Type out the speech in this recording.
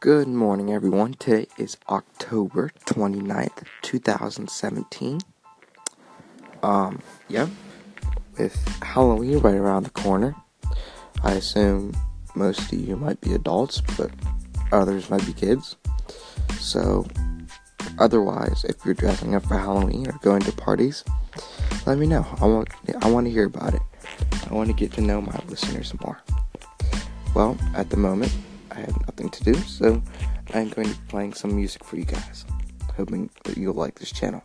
Good morning, everyone. Today is October 29th, 2017. Um, yep, with Halloween right around the corner, I assume most of you might be adults, but others might be kids. So, otherwise, if you're dressing up for Halloween or going to parties, let me know. I want I want to hear about it. I want to get to know my listeners more. Well, at the moment, I have nothing to do, so I'm going to be playing some music for you guys. Hoping that you'll like this channel.